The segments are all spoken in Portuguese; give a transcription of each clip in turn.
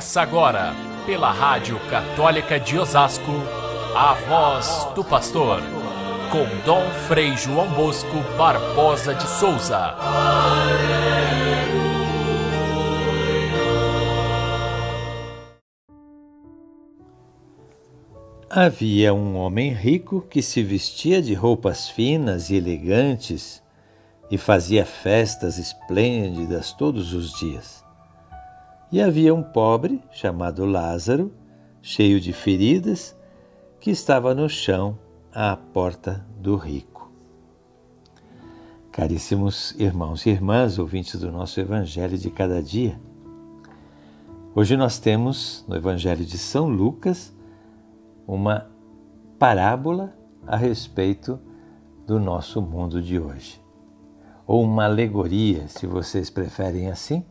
Começa agora, pela Rádio Católica de Osasco, a voz do pastor, com Dom Frei João Bosco Barbosa de Souza. Havia um homem rico que se vestia de roupas finas e elegantes e fazia festas esplêndidas todos os dias. E havia um pobre chamado Lázaro, cheio de feridas, que estava no chão à porta do rico. Caríssimos irmãos e irmãs, ouvintes do nosso Evangelho de cada dia, hoje nós temos no Evangelho de São Lucas uma parábola a respeito do nosso mundo de hoje. Ou uma alegoria, se vocês preferem assim,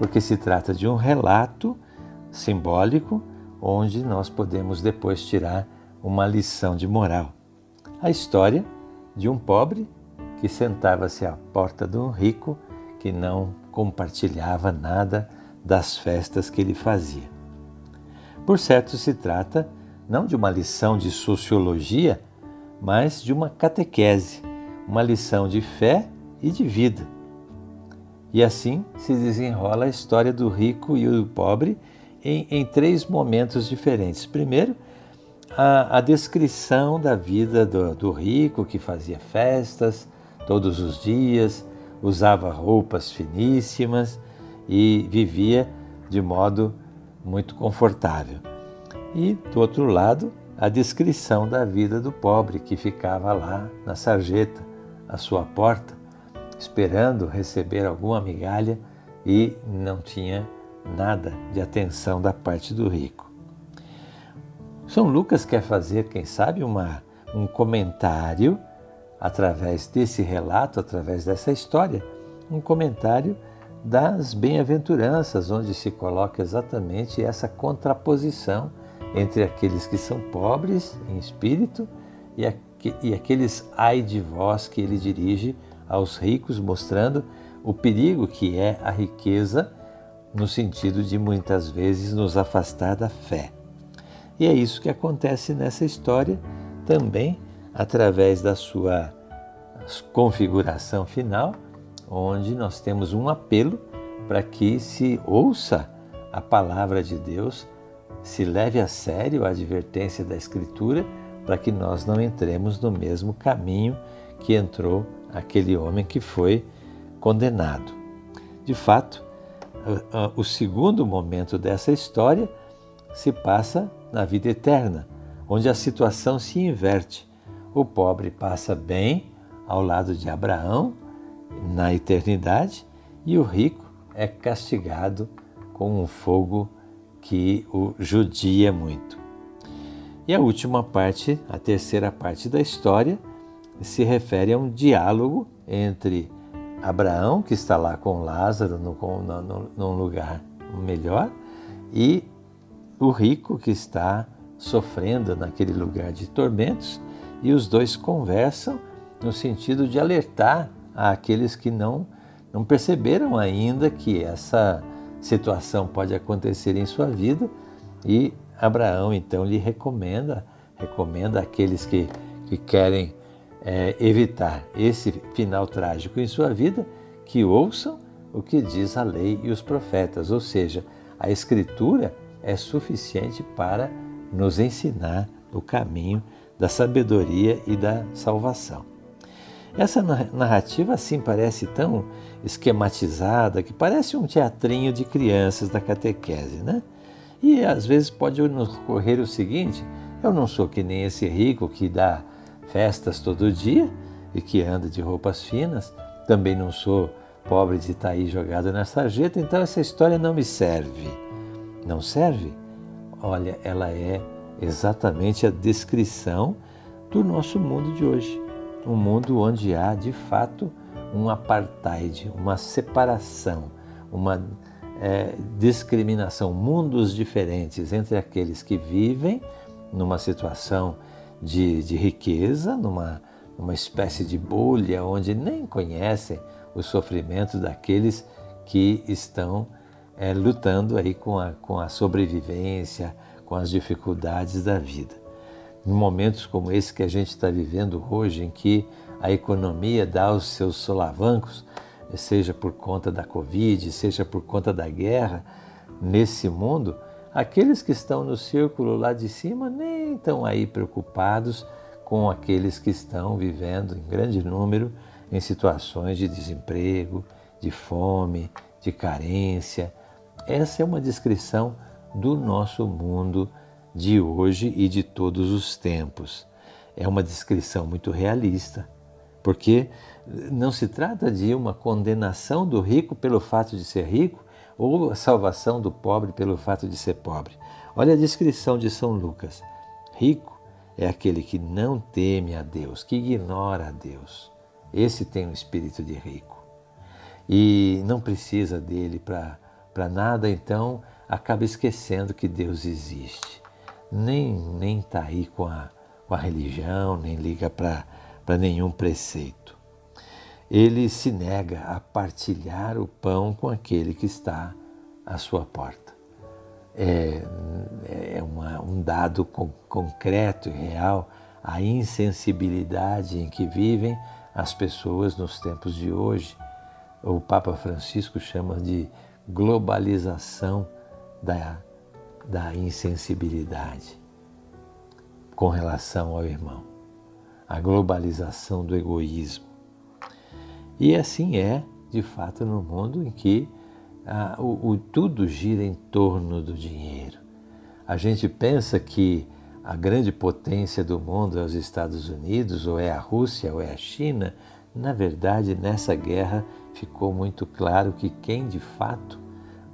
porque se trata de um relato simbólico onde nós podemos depois tirar uma lição de moral. A história de um pobre que sentava-se à porta de um rico que não compartilhava nada das festas que ele fazia. Por certo, se trata não de uma lição de sociologia, mas de uma catequese, uma lição de fé e de vida. E assim se desenrola a história do rico e do pobre em, em três momentos diferentes. Primeiro, a, a descrição da vida do, do rico que fazia festas todos os dias, usava roupas finíssimas e vivia de modo muito confortável. E, do outro lado, a descrição da vida do pobre que ficava lá na sarjeta, à sua porta, esperando receber alguma migalha e não tinha nada de atenção da parte do rico. São Lucas quer fazer, quem sabe, uma, um comentário através desse relato, através dessa história, um comentário das bem-aventuranças, onde se coloca exatamente essa contraposição entre aqueles que são pobres em espírito e, e aqueles ai de vós que ele dirige aos ricos, mostrando o perigo que é a riqueza, no sentido de muitas vezes nos afastar da fé. E é isso que acontece nessa história também através da sua configuração final, onde nós temos um apelo para que se ouça a palavra de Deus, se leve a sério a advertência da Escritura, para que nós não entremos no mesmo caminho que entrou aquele homem que foi condenado. De fato, o segundo momento dessa história se passa na vida eterna, onde a situação se inverte. O pobre passa bem ao lado de Abraão na eternidade e o rico é castigado com um fogo que o judia muito. E a última parte, a terceira parte da história, se refere a um diálogo entre Abraão, que está lá com Lázaro no, no, num lugar melhor, e o rico que está sofrendo naquele lugar de tormentos, e os dois conversam no sentido de alertar àqueles que não, não perceberam ainda que essa situação pode acontecer em sua vida, e Abraão então lhe recomenda, recomenda àqueles que, que querem é, evitar esse final trágico em sua vida, que ouçam o que diz a lei e os profetas, ou seja, a Escritura é suficiente para nos ensinar o caminho da sabedoria e da salvação. Essa narrativa assim parece tão esquematizada que parece um teatrinho de crianças da catequese, né? E às vezes pode ocorrer o seguinte: eu não sou que nem esse rico que dá festas todo dia e que anda de roupas finas. Também não sou pobre de estar aí jogado na sarjeta, então essa história não me serve. Não serve? Olha, ela é exatamente a descrição do nosso mundo de hoje. Um mundo onde há, de fato, um apartheid, uma separação, uma é, discriminação, mundos diferentes entre aqueles que vivem numa situação de, de riqueza, numa, numa espécie de bolha onde nem conhecem o sofrimento daqueles que estão é, lutando aí com a, com a sobrevivência, com as dificuldades da vida. Em momentos como esse que a gente está vivendo hoje, em que a economia dá os seus solavancos, seja por conta da Covid, seja por conta da guerra, nesse mundo, aqueles que estão no círculo lá de cima nem estão aí preocupados com aqueles que estão vivendo em grande número em situações de desemprego, de fome, de carência. Essa é uma descrição do nosso mundo de hoje e de todos os tempos. É uma descrição muito realista, porque não se trata de uma condenação do rico pelo fato de ser rico ou a salvação do pobre pelo fato de ser pobre. Olha a descrição de São Lucas. Rico é aquele que não teme a Deus, que ignora a Deus. Esse tem um espírito de rico. E não precisa dele para nada, então acaba esquecendo que Deus existe. Nem nem está aí com a, com a religião, nem liga para nenhum preceito. Ele se nega a partilhar o pão com aquele que está à sua porta é, é uma, um dado com, concreto e real a insensibilidade em que vivem as pessoas nos tempos de hoje. O Papa Francisco chama de globalização da, da insensibilidade com relação ao irmão, a globalização do egoísmo. E assim é, de fato, no mundo em que ah, o, o, tudo gira em torno do dinheiro. A gente pensa que a grande potência do mundo é os Estados Unidos, ou é a Rússia, ou é a China. Na verdade, nessa guerra ficou muito claro que quem de fato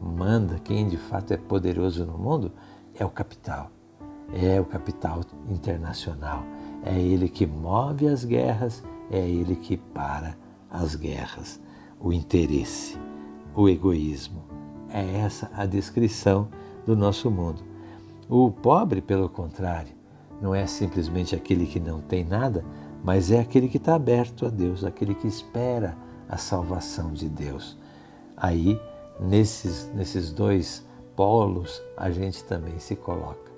manda, quem de fato é poderoso no mundo é o capital. É o capital internacional. É ele que move as guerras, é ele que para as guerras. O interesse o egoísmo. É essa a descrição do nosso mundo. O pobre, pelo contrário, não é simplesmente aquele que não tem nada, mas é aquele que está aberto a Deus, aquele que espera a salvação de Deus. Aí, nesses, nesses dois polos, a gente também se coloca.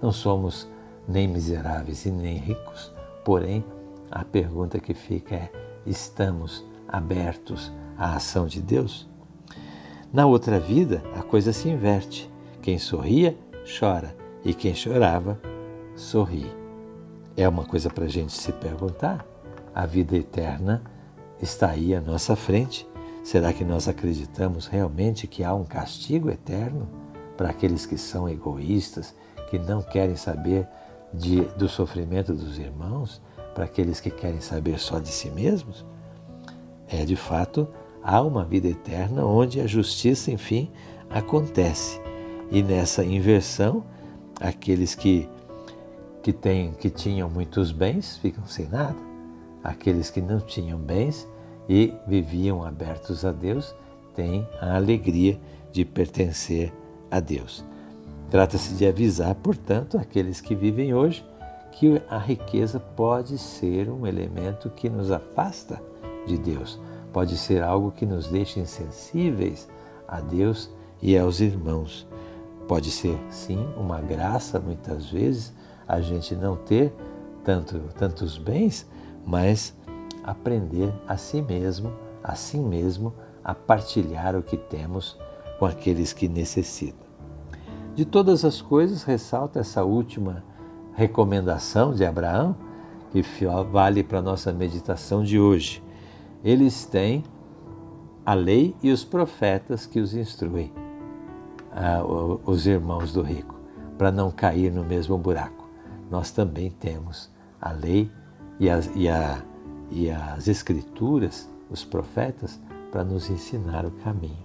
Não somos nem miseráveis e nem ricos, porém, a pergunta que fica é: estamos abertos à ação de Deus? Na outra vida, a coisa se inverte. Quem sorria, chora, e quem chorava, sorri. É uma coisa para a gente se perguntar. A vida eterna está aí à nossa frente. Será que nós acreditamos realmente que há um castigo eterno para aqueles que são egoístas, que não querem saber de, do sofrimento dos irmãos, para aqueles que querem saber só de si mesmos? É de fato há uma vida eterna onde a justiça, enfim, acontece. E nessa inversão, aqueles que que, que tinham muitos bens ficam sem nada. Aqueles que não tinham bens e viviam abertos a Deus têm a alegria de pertencer a Deus. Trata-se de avisar, portanto, aqueles que vivem hoje que a riqueza pode ser um elemento que nos afasta de Deus pode ser algo que nos deixe insensíveis a Deus e aos irmãos. Pode ser, sim, uma graça, muitas vezes, a gente não ter tanto, tantos bens, mas aprender a si mesmo, assim mesmo, a partilhar o que temos com aqueles que necessitam. De todas as coisas, ressalta essa última recomendação de Abraão, que vale para a nossa meditação de hoje eles têm a lei e os profetas que os instruem, os irmãos do rico, para não cair no mesmo buraco. Nós também temos a lei e as, e, a, e as escrituras, os profetas, para nos ensinar o caminho.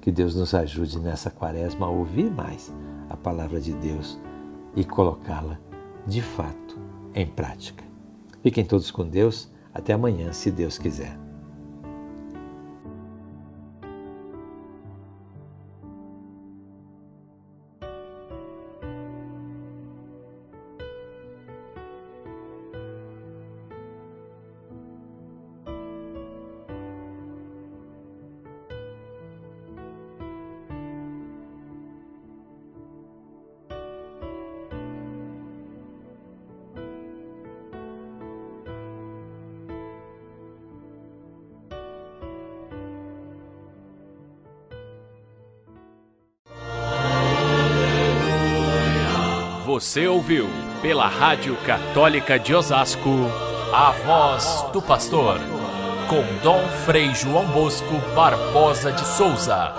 Que Deus nos ajude nessa quaresma a ouvir mais a palavra de Deus e colocá-la de fato em prática. Fiquem todos com Deus. Até amanhã, se Deus quiser. Você ouviu pela Rádio Católica de Osasco a voz do pastor com Dom Frei João Bosco Barbosa de Souza.